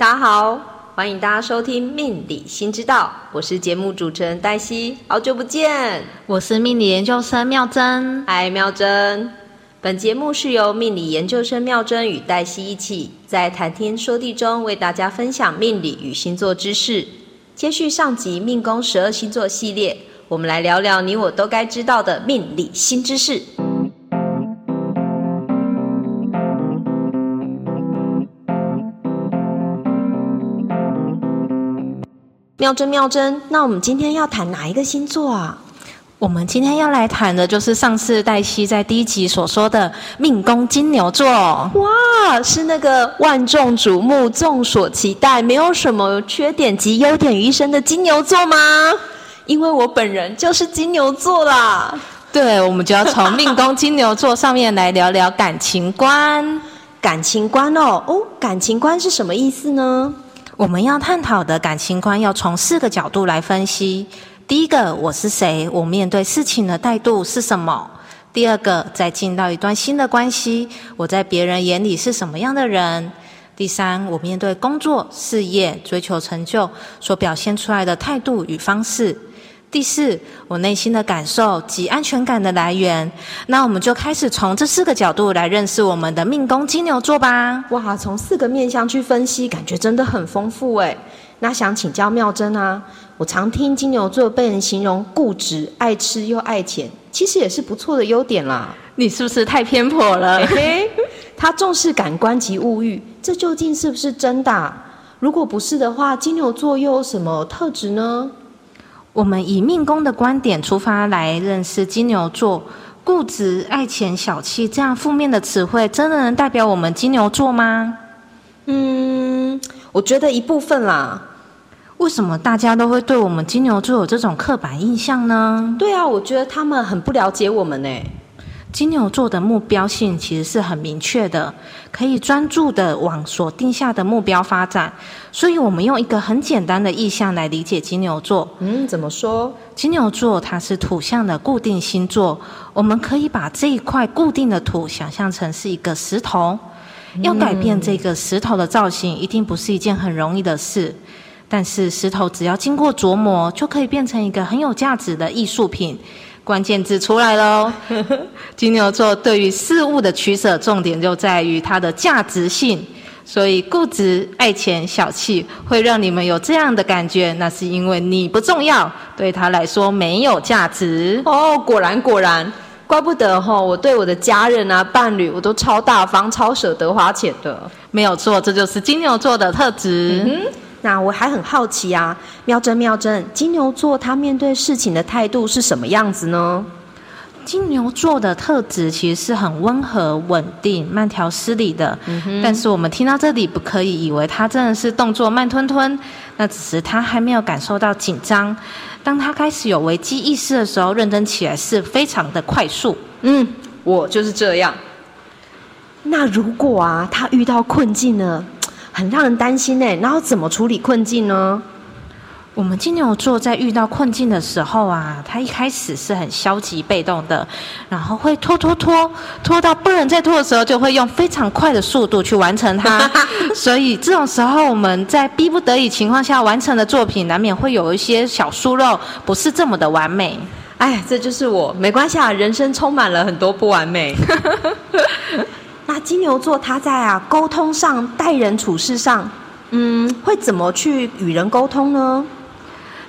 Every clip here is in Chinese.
大家好，欢迎大家收听《命理新知道》，我是节目主持人黛西，好久不见。我是命理研究生妙珍，嗨，妙珍。本节目是由命理研究生妙珍与黛西一起在谈天说地中为大家分享命理与星座知识。接续上集命宫十二星座系列，我们来聊聊你我都该知道的命理新知识。妙真妙真，那我们今天要谈哪一个星座啊？我们今天要来谈的就是上次黛西在第一集所说的命宫金牛座。哇，是那个万众瞩目、众所期待、没有什么缺点及优点于一身的金牛座吗？因为我本人就是金牛座啦。对，我们就要从命宫金牛座上面来聊聊感情观。感情观哦，哦，感情观是什么意思呢？我们要探讨的感情观要从四个角度来分析。第一个，我是谁？我面对事情的态度是什么？第二个，在进到一段新的关系，我在别人眼里是什么样的人？第三，我面对工作、事业、追求成就所表现出来的态度与方式。第四，我内心的感受及安全感的来源。那我们就开始从这四个角度来认识我们的命宫金牛座吧。哇，从四个面向去分析，感觉真的很丰富哎。那想请教妙珍啊，我常听金牛座被人形容固执、爱吃又爱钱，其实也是不错的优点啦。你是不是太偏颇了？他重视感官及物欲，这究竟是不是真的？如果不是的话，金牛座又有什么特质呢？我们以命宫的观点出发来认识金牛座，固执、爱钱、小气这样负面的词汇，真的能代表我们金牛座吗？嗯，我觉得一部分啦。为什么大家都会对我们金牛座有这种刻板印象呢？对啊，我觉得他们很不了解我们呢。金牛座的目标性其实是很明确的，可以专注的往所定下的目标发展。所以，我们用一个很简单的意象来理解金牛座。嗯，怎么说？金牛座它是土象的固定星座，我们可以把这一块固定的土想象成是一个石头。要改变这个石头的造型，一定不是一件很容易的事。但是，石头只要经过琢磨，就可以变成一个很有价值的艺术品。关键字出来喽！金牛座对于事物的取舍，重点就在于它的价值性。所以固执、爱钱、小气，会让你们有这样的感觉，那是因为你不重要，对他来说没有价值。哦，果然果然，怪不得哈！我对我的家人啊、伴侣，我都超大方、超舍得花钱的。没有错，这就是金牛座的特质。那我还很好奇啊，妙珍妙珍，金牛座他面对事情的态度是什么样子呢？金牛座的特质其实是很温和、稳定、慢条斯理的。但是我们听到这里，不可以以为他真的是动作慢吞吞，那只是他还没有感受到紧张。当他开始有危机意识的时候，认真起来是非常的快速。嗯，我就是这样。那如果啊，他遇到困境呢？很让人担心呢，然后怎么处理困境呢？我们金牛座在遇到困境的时候啊，他一开始是很消极被动的，然后会拖拖拖拖到不能再拖的时候，就会用非常快的速度去完成它。所以这种时候，我们在逼不得已情况下完成的作品，难免会有一些小疏漏，不是这么的完美。哎，这就是我，没关系啊，人生充满了很多不完美。那金牛座他在啊沟通上、待人处事上，嗯，会怎么去与人沟通呢？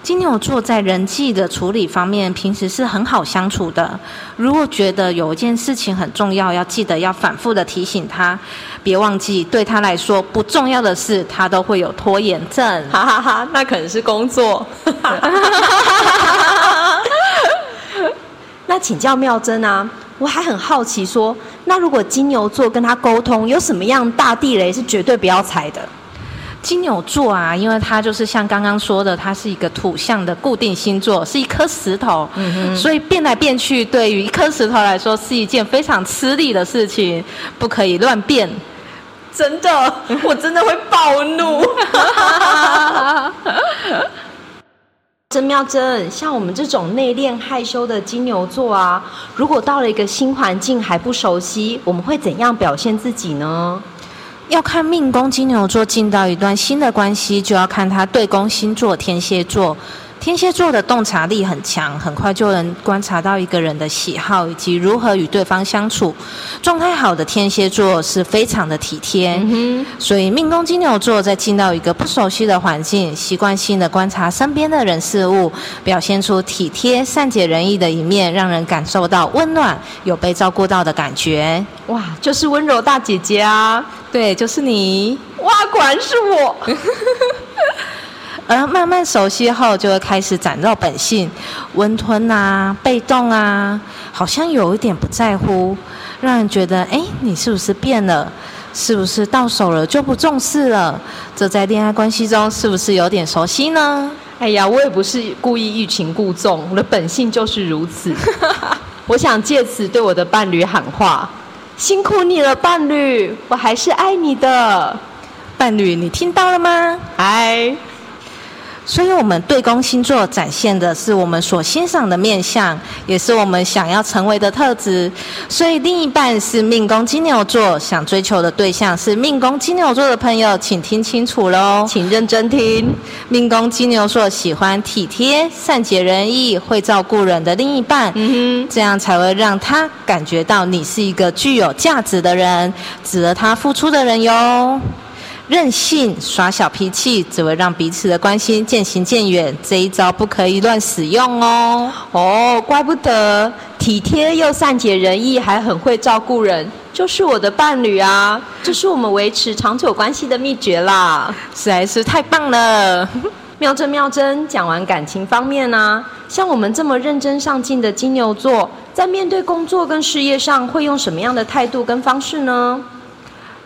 金牛座在人际的处理方面，平时是很好相处的。如果觉得有一件事情很重要，要记得要反复的提醒他，别忘记对他来说不重要的事，他都会有拖延症。哈哈哈，那可能是工作。那请教妙珍啊。我还很好奇，说那如果金牛座跟他沟通，有什么样大地雷是绝对不要踩的？金牛座啊，因为它就是像刚刚说的，它是一个土象的固定星座，是一颗石头，所以变来变去，对于一颗石头来说是一件非常吃力的事情，不可以乱变。真的，我真的会暴怒。真妙真，像我们这种内敛害羞的金牛座啊，如果到了一个新环境还不熟悉，我们会怎样表现自己呢？要看命宫金牛座进到一段新的关系，就要看他对宫星座天蝎座。天蝎座的洞察力很强，很快就能观察到一个人的喜好以及如何与对方相处。状态好的天蝎座是非常的体贴，所以命宫金牛座在进到一个不熟悉的环境，习惯性的观察身边的人事物，表现出体贴、善解人意的一面，让人感受到温暖、有被照顾到的感觉。哇，就是温柔大姐姐啊！对，就是你。哇，果然是我。而慢慢熟悉后，就会开始展露本性，温吞啊，被动啊，好像有一点不在乎，让人觉得，哎，你是不是变了？是不是到手了就不重视了？这在恋爱关系中是不是有点熟悉呢？哎呀，我也不是故意欲擒故纵，我的本性就是如此。我想借此对我的伴侣喊话：辛苦你了，伴侣，我还是爱你的。伴侣，你听到了吗？嗨。所以，我们对宫星座展现的是我们所欣赏的面相，也是我们想要成为的特质。所以，另一半是命宫金牛座，想追求的对象是命宫金牛座的朋友，请听清楚喽，请认真听。命宫金牛座喜欢体贴、善解人意、会照顾人的另一半，嗯哼，这样才会让他感觉到你是一个具有价值的人，值得他付出的人哟。任性耍小脾气，只会让彼此的关系渐行渐远。这一招不可以乱使用哦。哦，怪不得体贴又善解人意，还很会照顾人，就是我的伴侣啊！这是我们维持长久关系的秘诀啦，实在是太棒了。妙真妙真，讲完感情方面呢，像我们这么认真上进的金牛座，在面对工作跟事业上，会用什么样的态度跟方式呢？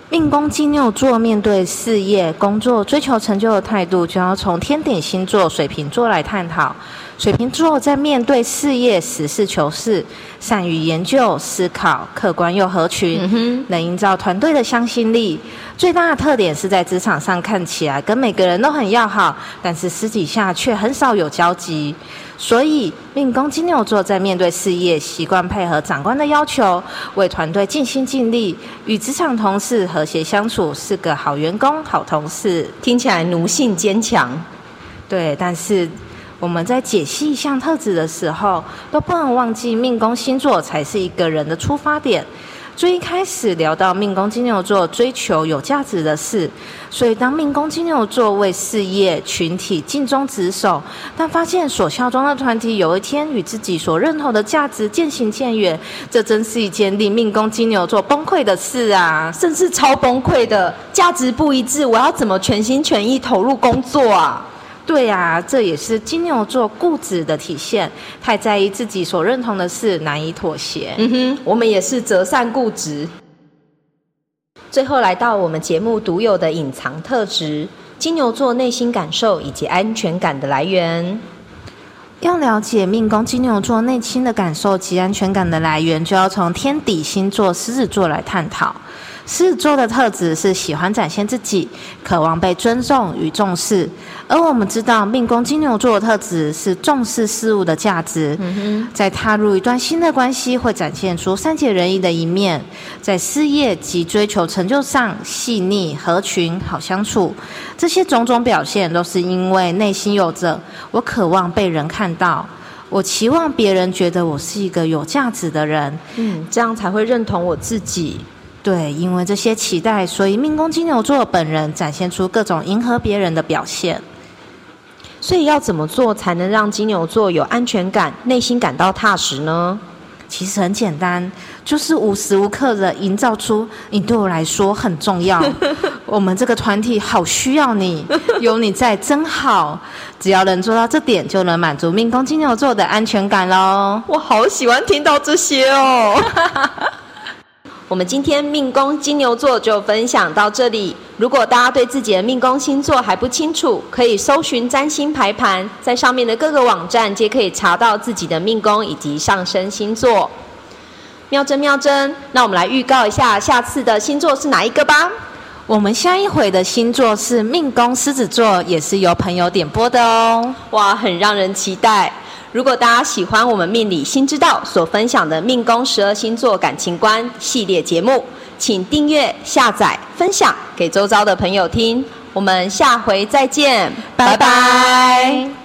命宫金牛座面对事业、工作、追求成就的态度，就要从天顶星座水瓶座来探讨。水瓶座在面对事业，实事求是，善于研究、思考，客观又合群，能营造团队的向心力。最大的特点是在职场上看起来跟每个人都很要好，但是私底下却很少有交集。所以，命宫金牛座在面对事业，习惯配合长官的要求，为团队尽心尽力，与职场同事和谐相处，是个好员工、好同事。听起来奴性坚强，对。但是我们在解析一项特质的时候，都不能忘记命宫星座才是一个人的出发点。最一开始聊到命宫金牛座追求有价值的事，所以当命宫金牛座为事业群体尽忠职守，但发现所效忠的团体有一天与自己所认同的价值渐行渐远，这真是一件令命宫金牛座崩溃的事啊！甚至超崩溃的，价值不一致，我要怎么全心全意投入工作啊？对呀，这也是金牛座固执的体现，太在意自己所认同的事，难以妥协。嗯哼，我们也是折善固执。最后来到我们节目独有的隐藏特质——金牛座内心感受以及安全感的来源。要了解命宫金牛座内心的感受及安全感的来源，就要从天底星座狮子座来探讨。狮子座的特质是喜欢展现自己，渴望被尊重与重视。而我们知道，命宫金牛座的特质是重视事物的价值。在踏入一段新的关系，会展现出善解人意的一面；在事业及追求成就上，细腻、合群、好相处。这些种种表现，都是因为内心有着我渴望被人看到，我期望别人觉得我是一个有价值的人。嗯，这样才会认同我自己。对，因为这些期待，所以命宫金牛座本人展现出各种迎合别人的表现。所以要怎么做才能让金牛座有安全感、内心感到踏实呢？其实很简单，就是无时无刻的营造出你对我来说很重要。我们这个团体好需要你，有你在真好。只要能做到这点，就能满足命宫金牛座的安全感喽。我好喜欢听到这些哦。我们今天命宫金牛座就分享到这里。如果大家对自己的命宫星座还不清楚，可以搜寻占星排盘，在上面的各个网站皆可以查到自己的命宫以及上升星座。妙真妙真，那我们来预告一下下次的星座是哪一个吧。我们下一回的星座是命宫狮子座，也是由朋友点播的哦。哇，很让人期待。如果大家喜欢我们命理新知道所分享的命宫十二星座感情观系列节目，请订阅、下载、分享给周遭的朋友听。我们下回再见，拜拜。